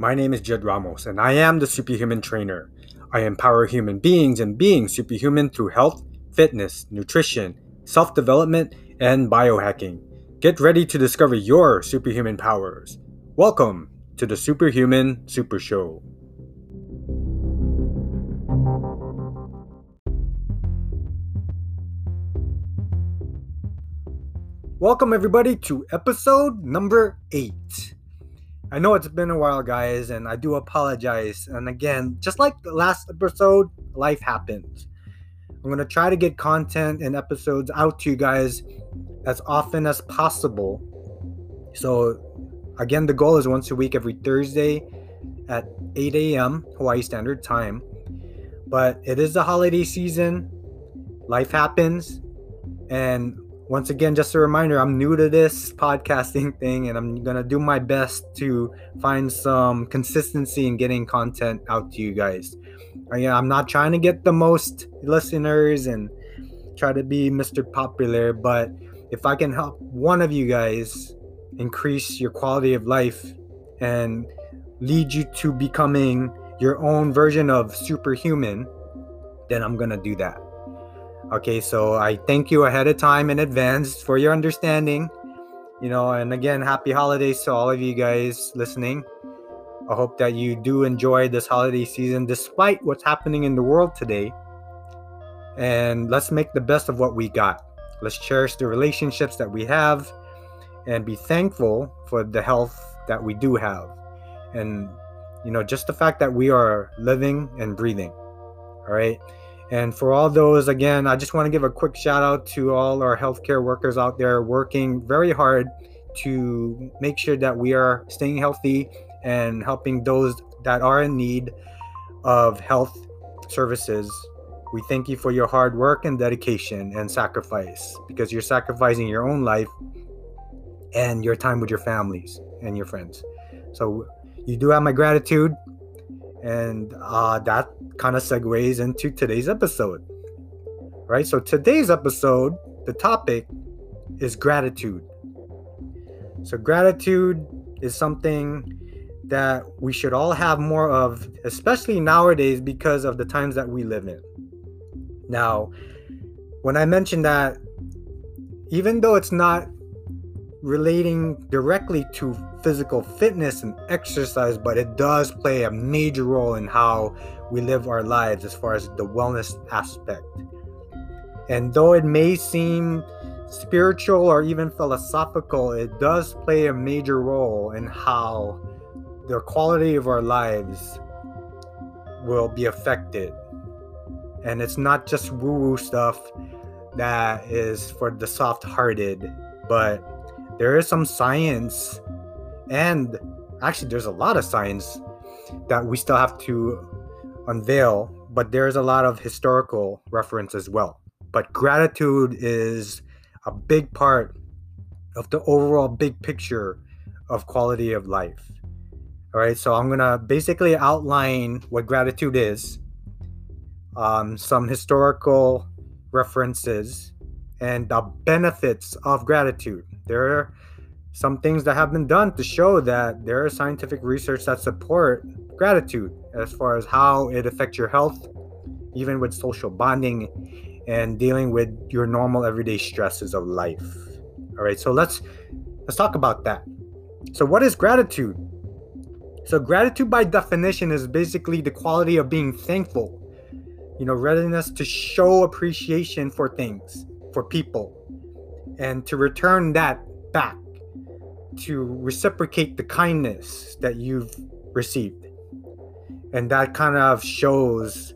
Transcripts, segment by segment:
My name is Jed Ramos, and I am the Superhuman Trainer. I empower human beings and being superhuman through health, fitness, nutrition, self development, and biohacking. Get ready to discover your superhuman powers. Welcome to the Superhuman Super Show. Welcome, everybody, to episode number eight. I know it's been a while, guys, and I do apologize. And again, just like the last episode, life happens. I'm going to try to get content and episodes out to you guys as often as possible. So, again, the goal is once a week, every Thursday at 8 a.m. Hawaii Standard Time. But it is the holiday season, life happens, and once again, just a reminder, I'm new to this podcasting thing and I'm going to do my best to find some consistency in getting content out to you guys. I'm not trying to get the most listeners and try to be Mr. Popular, but if I can help one of you guys increase your quality of life and lead you to becoming your own version of superhuman, then I'm going to do that. Okay, so I thank you ahead of time in advance for your understanding. You know, and again, happy holidays to all of you guys listening. I hope that you do enjoy this holiday season despite what's happening in the world today. And let's make the best of what we got. Let's cherish the relationships that we have and be thankful for the health that we do have. And, you know, just the fact that we are living and breathing. All right. And for all those, again, I just want to give a quick shout out to all our healthcare workers out there working very hard to make sure that we are staying healthy and helping those that are in need of health services. We thank you for your hard work and dedication and sacrifice because you're sacrificing your own life and your time with your families and your friends. So you do have my gratitude. And uh, that kind of segues into today's episode. Right? So, today's episode, the topic is gratitude. So, gratitude is something that we should all have more of, especially nowadays because of the times that we live in. Now, when I mentioned that, even though it's not relating directly to physical fitness and exercise, but it does play a major role in how we live our lives as far as the wellness aspect. And though it may seem spiritual or even philosophical, it does play a major role in how the quality of our lives will be affected. And it's not just woo woo stuff that is for the soft hearted, but there is some science and actually there's a lot of science that we still have to unveil but there's a lot of historical reference as well. But gratitude is a big part of the overall big picture of quality of life. All right so i'm gonna basically outline what gratitude is um, some historical references and the benefits of gratitude there are some things that have been done to show that there is scientific research that support gratitude as far as how it affects your health, even with social bonding and dealing with your normal everyday stresses of life. All right, so let's let's talk about that. So what is gratitude? So gratitude by definition is basically the quality of being thankful. You know, readiness to show appreciation for things, for people, and to return that back to reciprocate the kindness that you've received. And that kind of shows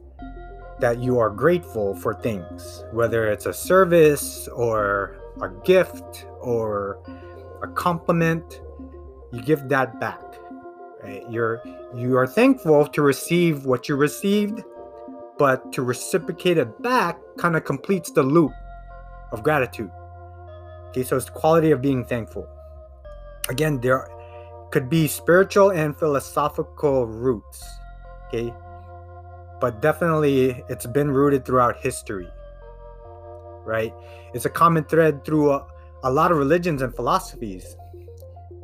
that you are grateful for things whether it's a service or a gift or a compliment you give that back. Right? You're you are thankful to receive what you received but to reciprocate it back kind of completes the loop of gratitude Okay, so it's the quality of being thankful. Again, there could be spiritual and philosophical roots. Okay, but definitely it's been rooted throughout history. Right? It's a common thread through a, a lot of religions and philosophies.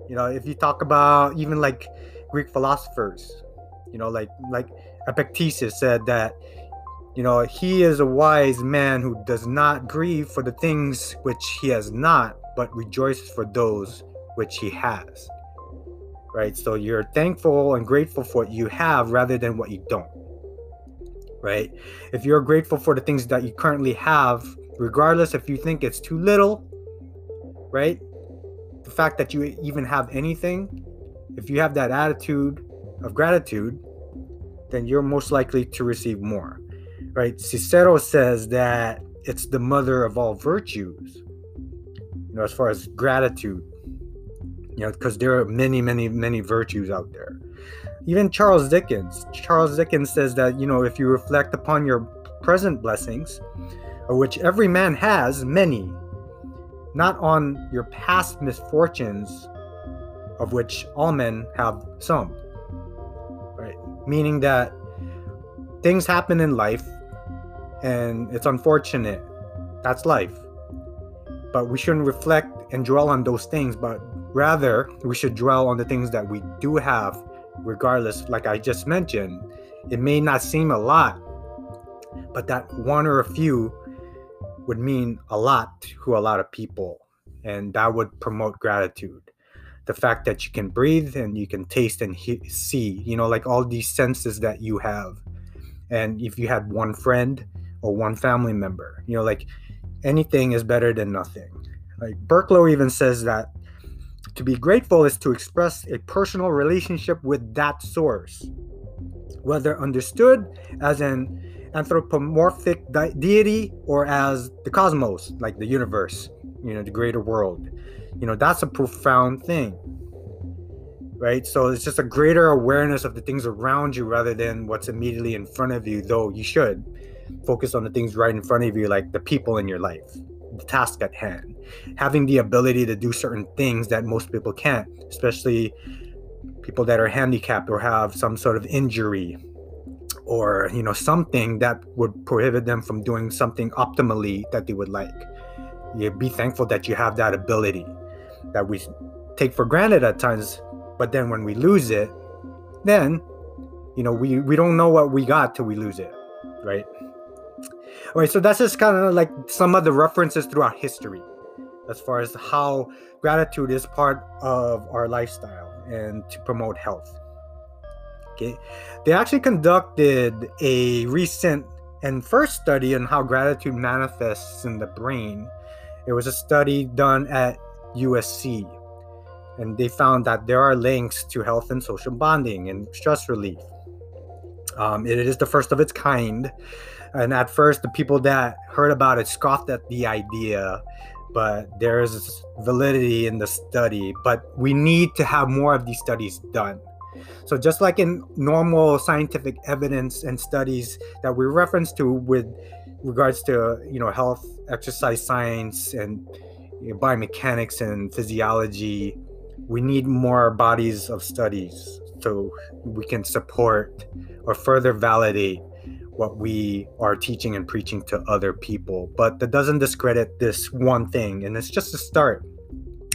You know, if you talk about even like Greek philosophers. You know, like like Epictetus said that you know, he is a wise man who does not grieve for the things which he has not, but rejoices for those which he has. Right? So you're thankful and grateful for what you have rather than what you don't. Right? If you're grateful for the things that you currently have, regardless if you think it's too little, right? The fact that you even have anything, if you have that attitude of gratitude, then you're most likely to receive more right? Cicero says that it's the mother of all virtues, you know, as far as gratitude, you know, because there are many, many, many virtues out there. Even Charles Dickens, Charles Dickens says that, you know, if you reflect upon your present blessings, of which every man has many, not on your past misfortunes, of which all men have some. Right? Meaning that things happen in life and it's unfortunate. That's life. But we shouldn't reflect and dwell on those things, but rather we should dwell on the things that we do have, regardless, like I just mentioned. It may not seem a lot, but that one or a few would mean a lot to a lot of people, and that would promote gratitude. The fact that you can breathe and you can taste and he- see, you know, like all these senses that you have. And if you had one friend or one family member. You know, like anything is better than nothing. Like Berklow even says that to be grateful is to express a personal relationship with that source, whether understood as an anthropomorphic de- deity or as the cosmos, like the universe, you know, the greater world. You know, that's a profound thing. Right? So it's just a greater awareness of the things around you rather than what's immediately in front of you, though you should focus on the things right in front of you, like the people in your life, the task at hand, having the ability to do certain things that most people can't, especially people that are handicapped or have some sort of injury or you know something that would prohibit them from doing something optimally that they would like. You be thankful that you have that ability that we take for granted at times but then when we lose it then you know we we don't know what we got till we lose it right all right, so that's just kind of like some of the references throughout history as far as how gratitude is part of our lifestyle and to promote health. Okay, they actually conducted a recent and first study on how gratitude manifests in the brain. It was a study done at USC, and they found that there are links to health and social bonding and stress relief. Um, it is the first of its kind. And at first the people that heard about it scoffed at the idea but there is validity in the study. But we need to have more of these studies done. So just like in normal scientific evidence and studies that we reference to with regards to you know health exercise science and you know, biomechanics and physiology we need more bodies of studies so we can support or further validate what we are teaching and preaching to other people. But that doesn't discredit this one thing, and it's just a start.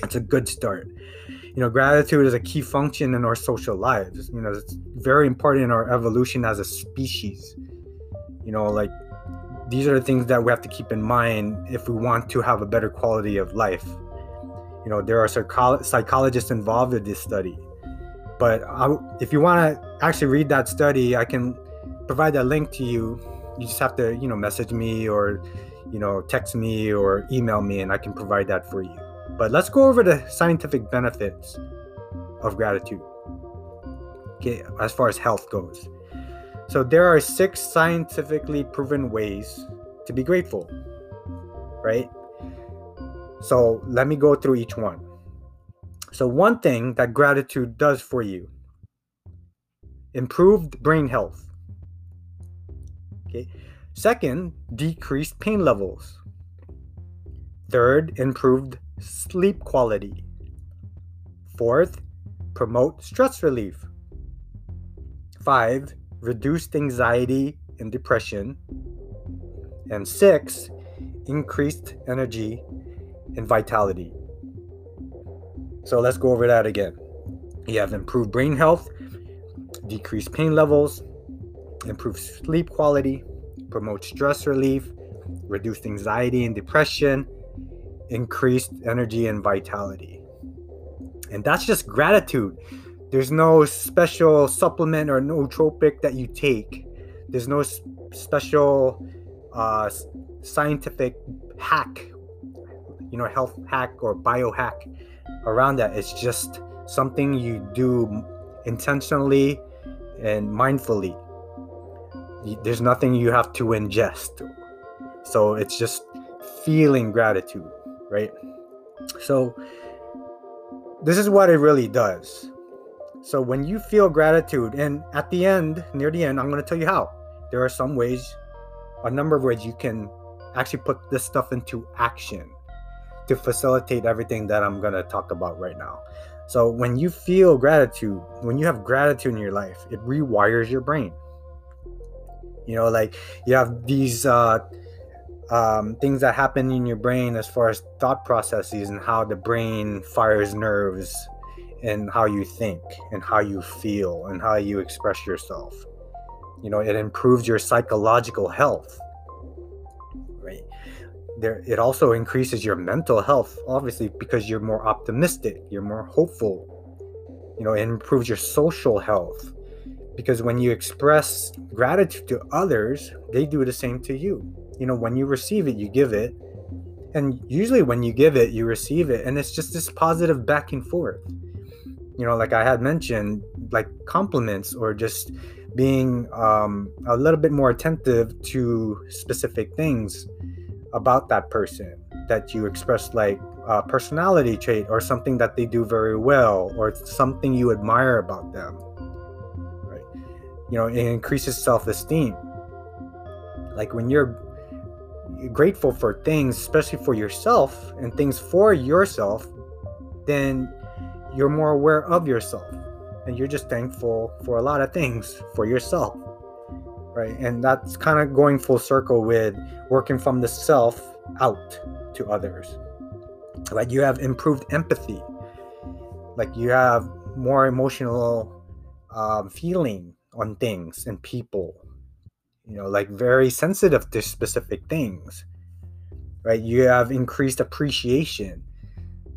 It's a good start. You know, gratitude is a key function in our social lives. You know, it's very important in our evolution as a species. You know, like these are the things that we have to keep in mind if we want to have a better quality of life. You know, there are psychologists involved in this study. But I, if you want to actually read that study, I can provide that link to you. You just have to, you know, message me or, you know, text me or email me, and I can provide that for you. But let's go over the scientific benefits of gratitude. Okay, as far as health goes. So there are six scientifically proven ways to be grateful, right? So let me go through each one. So, one thing that gratitude does for you improved brain health. Okay. Second, decreased pain levels. Third, improved sleep quality. Fourth, promote stress relief. Five, reduced anxiety and depression. And six, increased energy and vitality. So let's go over that again. You have improved brain health, decreased pain levels, improves sleep quality, promotes stress relief, reduced anxiety and depression, increased energy and vitality. And that's just gratitude. There's no special supplement or nootropic that you take. There's no special uh, scientific hack, you know, health hack or biohack around that. It's just something you do intentionally and mindfully. There's nothing you have to ingest. So it's just feeling gratitude, right? So this is what it really does. So when you feel gratitude, and at the end, near the end, I'm going to tell you how. There are some ways, a number of ways you can actually put this stuff into action to facilitate everything that I'm going to talk about right now. So when you feel gratitude, when you have gratitude in your life, it rewires your brain. You know, like you have these uh, um, things that happen in your brain as far as thought processes and how the brain fires nerves and how you think and how you feel and how you express yourself. You know, it improves your psychological health. There it also increases your mental health, obviously, because you're more optimistic, you're more hopeful. You know, it improves your social health. Because when you express gratitude to others, they do the same to you. You know, when you receive it, you give it. And usually when you give it, you receive it. And it's just this positive back and forth you know like i had mentioned like compliments or just being um, a little bit more attentive to specific things about that person that you express like a personality trait or something that they do very well or something you admire about them right? You know it increases self-esteem. Like when you're grateful for things especially for yourself and things for yourself then you're more aware of yourself and you're just thankful for a lot of things for yourself right? And that's kind of going full circle with working from the self out to others. Like you have improved empathy. Like you have more emotional um, feeling on things and people. You know like very sensitive to specific things right? You have increased appreciation.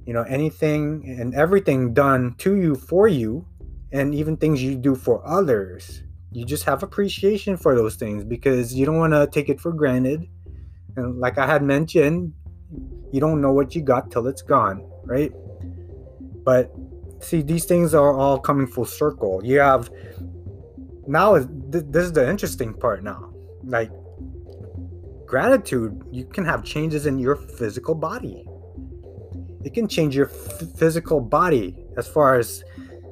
You know anything and everything done to you for you and even things you do for others you just have appreciation for those things because you don't want to take it for granted. And like i had mentioned you don't know what you got till it's gone right? But see these things are all coming full circle. You have now this is the interesting part now. Like gratitude you can have changes in your physical body. It can change your f- physical body as far as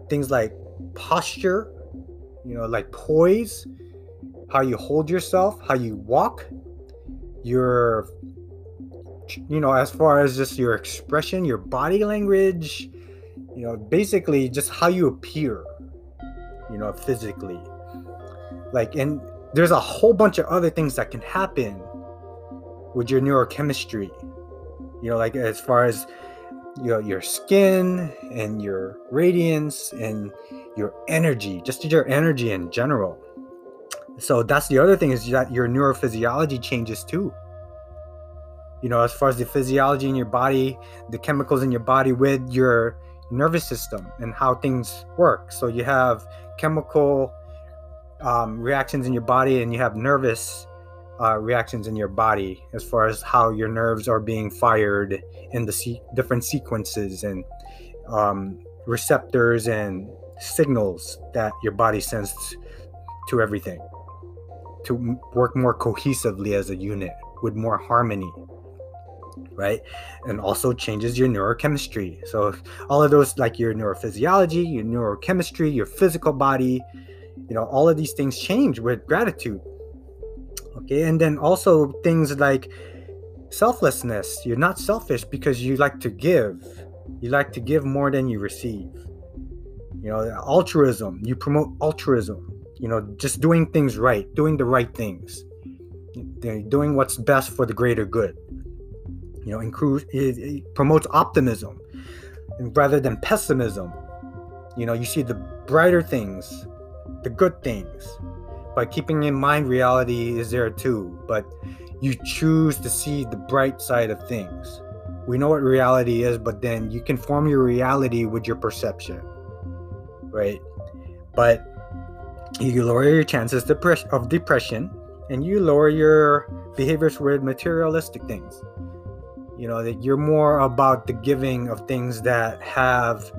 things like posture, you know, like poise, how you hold yourself, how you walk, your, you know, as far as just your expression, your body language, you know, basically just how you appear, you know, physically. Like, and there's a whole bunch of other things that can happen with your neurochemistry, you know, like as far as your your skin and your radiance and your energy, just your energy in general. So that's the other thing is that your neurophysiology changes too. You know, as far as the physiology in your body, the chemicals in your body with your nervous system and how things work. So you have chemical um, reactions in your body and you have nervous uh, reactions in your body as far as how your nerves are being fired in the se- different sequences and um, receptors and signals that your body sends to everything to work more cohesively as a unit with more harmony right? And also changes your neurochemistry. So all of those like your neurophysiology your neurochemistry your physical body you know all of these things change with gratitude okay? And then also things like selflessness. You're not selfish because you like to give. You like to give more than you receive. You know altruism. You promote altruism. You know just doing things right doing the right things. Doing what's best for the greater good. You know include it, it promotes optimism rather than pessimism. You know you see the brighter things the good things. But keeping in mind reality is there too, but you choose to see the bright side of things. We know what reality is, but then you can form your reality with your perception, right? But you lower your chances of depression and you lower your behaviors with materialistic things. You know, that you're more about the giving of things that have,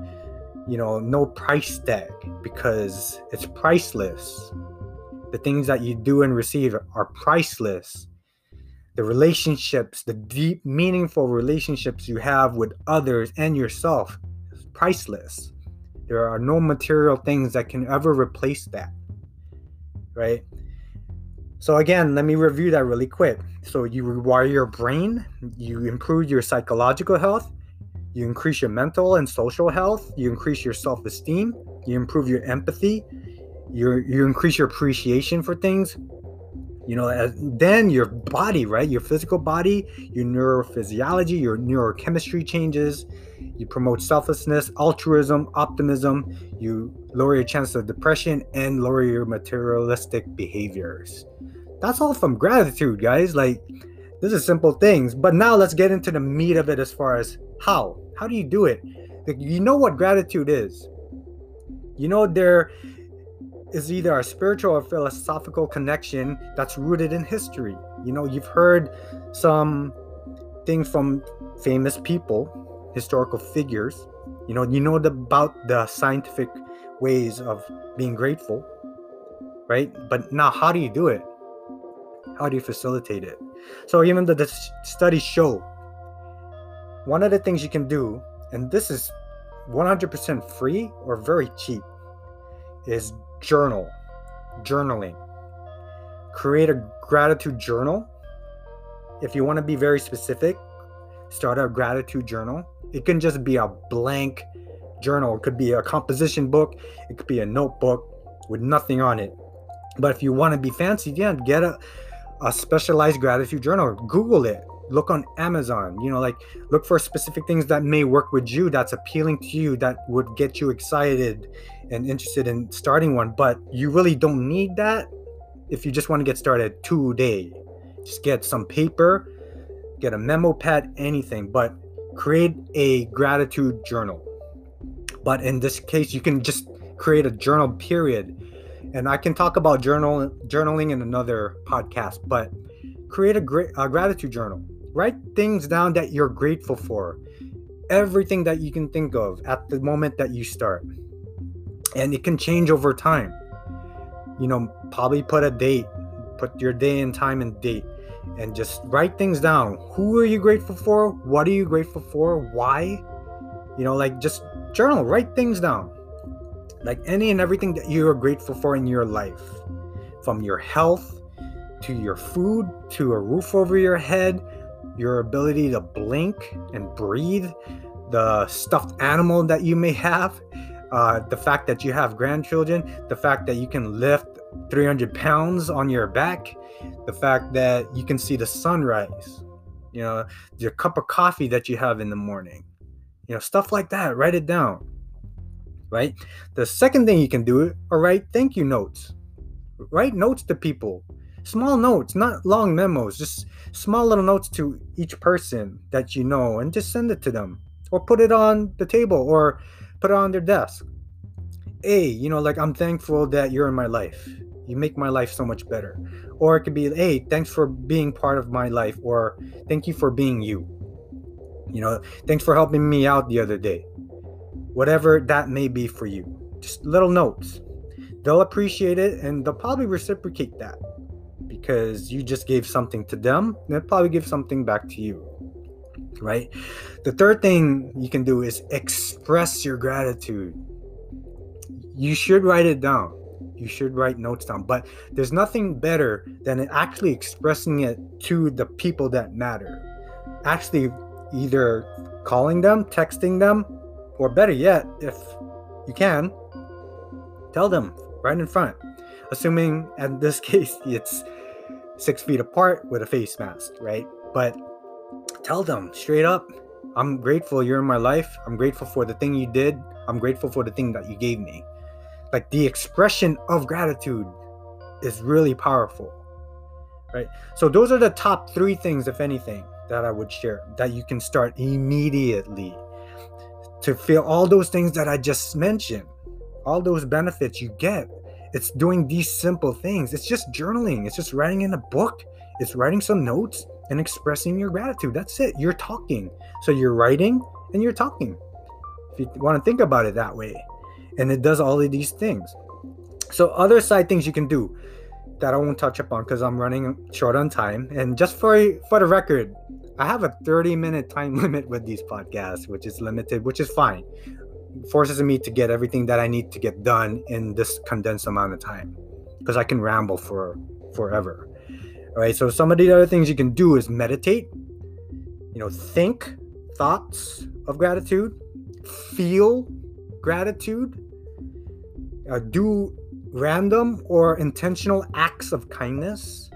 you know, no price tag because it's priceless. The things that you do and receive are priceless. The relationships, the deep, meaningful relationships you have with others and yourself is priceless. There are no material things that can ever replace that. Right? So, again, let me review that really quick. So, you rewire your brain, you improve your psychological health, you increase your mental and social health, you increase your self esteem, you improve your empathy, you you increase your appreciation for things you know as, then your body right? Your physical body your neurophysiology your neurochemistry changes. You promote selflessness altruism optimism. You lower your chance of depression and lower your materialistic behaviors. That's all from gratitude guys. Like this is simple things but now let's get into the meat of it as far as how. How do you do it? Like, you know what gratitude is. You know there is either a spiritual or philosophical connection that's rooted in history. You know, you've heard some things from famous people, historical figures. You know, you know the, about the scientific ways of being grateful, right? But now, how do you do it? How do you facilitate it? So, even the, the studies show one of the things you can do, and this is 100% free or very cheap, is journal, journaling. Create a gratitude journal. If you want to be very specific, start a gratitude journal. It can just be a blank journal. It could be a composition book, it could be a notebook with nothing on it. But if you want to be fancy, yeah, get a, a specialized gratitude journal. Google it look on Amazon, you know, like look for specific things that may work with you, that's appealing to you, that would get you excited and interested in starting one. But you really don't need that if you just want to get started today. Just get some paper, get a memo pad, anything, but create a gratitude journal. But in this case, you can just create a journal period. And I can talk about journal journaling in another podcast, but create a great a gratitude journal Write things down that you're grateful for. Everything that you can think of at the moment that you start. And it can change over time. You know, probably put a date, put your day and time and date, and just write things down. Who are you grateful for? What are you grateful for? Why? You know, like just journal, write things down. Like any and everything that you are grateful for in your life, from your health to your food to a roof over your head your ability to blink and breathe, the stuffed animal that you may have, uh, the fact that you have grandchildren, the fact that you can lift 300 pounds on your back, the fact that you can see the sunrise, you know, your cup of coffee that you have in the morning, you know, stuff like that. Write it down, right? The second thing you can do are write thank you notes. Write notes to people small notes, not long memos, just small little notes to each person that you know and just send it to them or put it on the table or put it on their desk. Hey, you know, like I'm thankful that you're in my life. You make my life so much better. Or it could be, hey, thanks for being part of my life, or thank you for being you. You know, thanks for helping me out the other day. Whatever that may be for you. Just little notes. They'll appreciate it and they'll probably reciprocate that because you just gave something to them, they'll probably give something back to you. Right? The third thing you can do is express your gratitude. You should write it down. You should write notes down. But there's nothing better than actually expressing it to the people that matter. Actually, either calling them, texting them, or better yet, if you can, tell them right in front. Assuming in this case it's six feet apart with a face mask, right? But tell them straight up, I'm grateful you're in my life. I'm grateful for the thing you did. I'm grateful for the thing that you gave me. like the expression of gratitude is really powerful right so those are the top three things if anything that i would share that you can start immediately to feel all those things that i just mentioned all those benefits you get it's doing these simple things it's just journaling it's just writing in a book it's writing some notes and expressing your gratitude that's it you're talking so you're writing and you're talking if you want to think about it that way and it does all of these things so other side things you can do that I won't touch upon because I'm running short on time. And just for for the record, I have a 30 minute time limit with these podcasts, which is limited, which is fine. forces me to get everything that I need to get done in this condensed amount of time because I can ramble for forever. All right. So some of the other things you can do is meditate. You know, think thoughts of gratitude, feel gratitude, uh, do random or intentional acts of kindness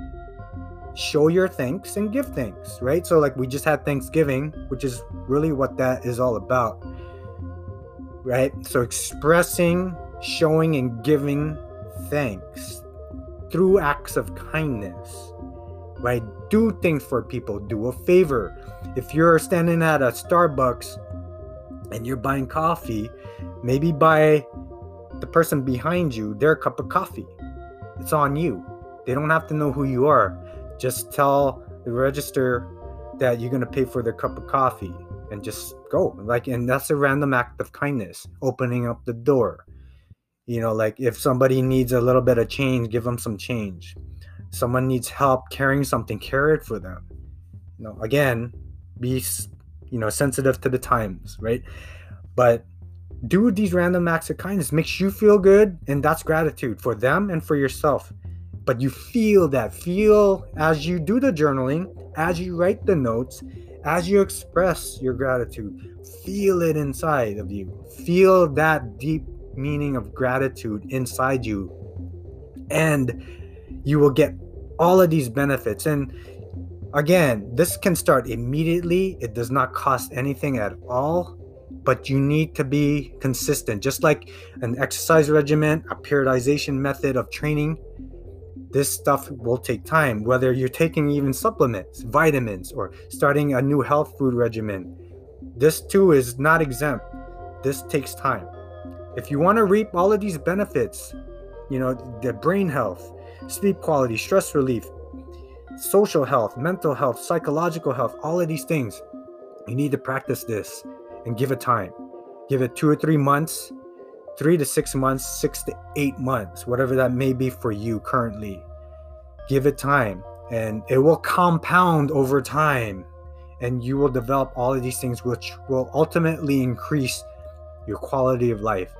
show your thanks and give thanks right so like we just had thanksgiving which is really what that is all about right so expressing showing and giving thanks through acts of kindness right do things for people do a favor if you're standing at a starbucks and you're buying coffee maybe buy the person behind you their cup of coffee. It's on you. They don't have to know who you are. Just tell the register that you're going to pay for their cup of coffee and just go. Like, and that's a random act of kindness, opening up the door. You know, like if somebody needs a little bit of change, give them some change. Someone needs help carrying something, carry it for them. You know, again, be, you know, sensitive to the times, right? But do these random acts of kindness. Makes you feel good and that's gratitude for them and for yourself. But you feel that. Feel as you do the journaling as you write the notes as you express your gratitude feel it inside of you. Feel that deep meaning of gratitude inside you. And you will get all of these benefits and again this can start immediately it does not cost anything at all but you need to be consistent. Just like an exercise regimen, a periodization method of training, this stuff will take time. Whether you're taking even supplements, vitamins, or starting a new health food regimen, this too is not exempt. This takes time. If you want to reap all of these benefits, you know, the brain health, sleep quality, stress relief, social health, mental health, psychological health, all of these things, you need to practice this and give it time. Give it two or three months, three to six months, six to eight months, whatever that may be for you currently. Give it time and it will compound over time and you will develop all of these things which will ultimately increase your quality of life.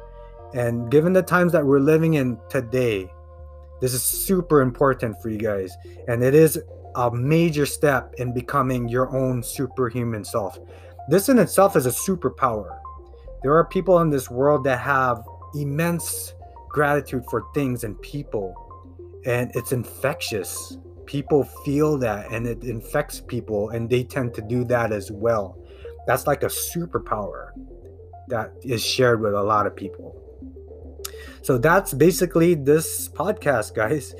And given the times that we're living in today, this is super important for you guys. And it is a major step in becoming your own superhuman self. This in itself is a superpower. There are people in this world that have immense gratitude for things and people, and it's infectious. People feel that and it infects people, and they tend to do that as well. That's like a superpower that is shared with a lot of people. So that's basically this podcast, guys.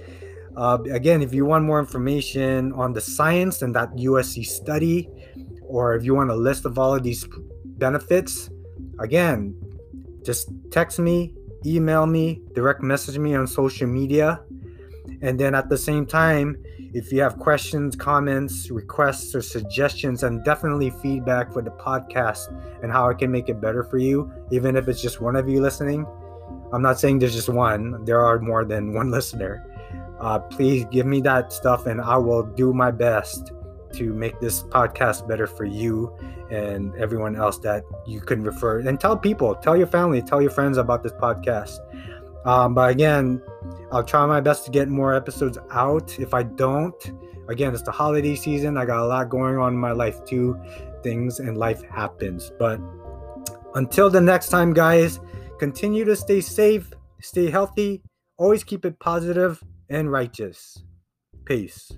Uh, again, if you want more information on the science and that USC study, or if you want a list of all of these benefits, again, just text me, email me, direct message me on social media. And then at the same time, if you have questions, comments, requests, or suggestions, and definitely feedback for the podcast and how I can make it better for you, even if it's just one of you listening. I'm not saying there's just one, there are more than one listener. Uh, please give me that stuff and I will do my best to make this podcast better for you and everyone else that you can refer. And tell people tell your family tell your friends about this podcast. Um, but again i'll try my best to get more episodes out. If i don't again it's the holiday season. I got a lot going on in my life too. Things and life happens. But until the next time guys continue to stay safe stay healthy always keep it positive and righteous peace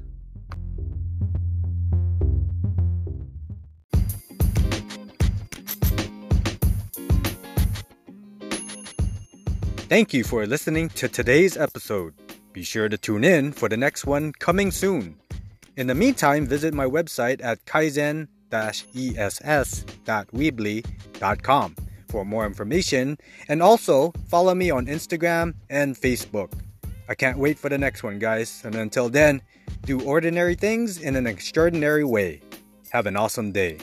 Thank you for listening to today's episode. Be sure to tune in for the next one coming soon. In the meantime, visit my website at kaizen-ess.weebly.com for more information and also follow me on Instagram and Facebook. I can't wait for the next one, guys. And until then, do ordinary things in an extraordinary way. Have an awesome day.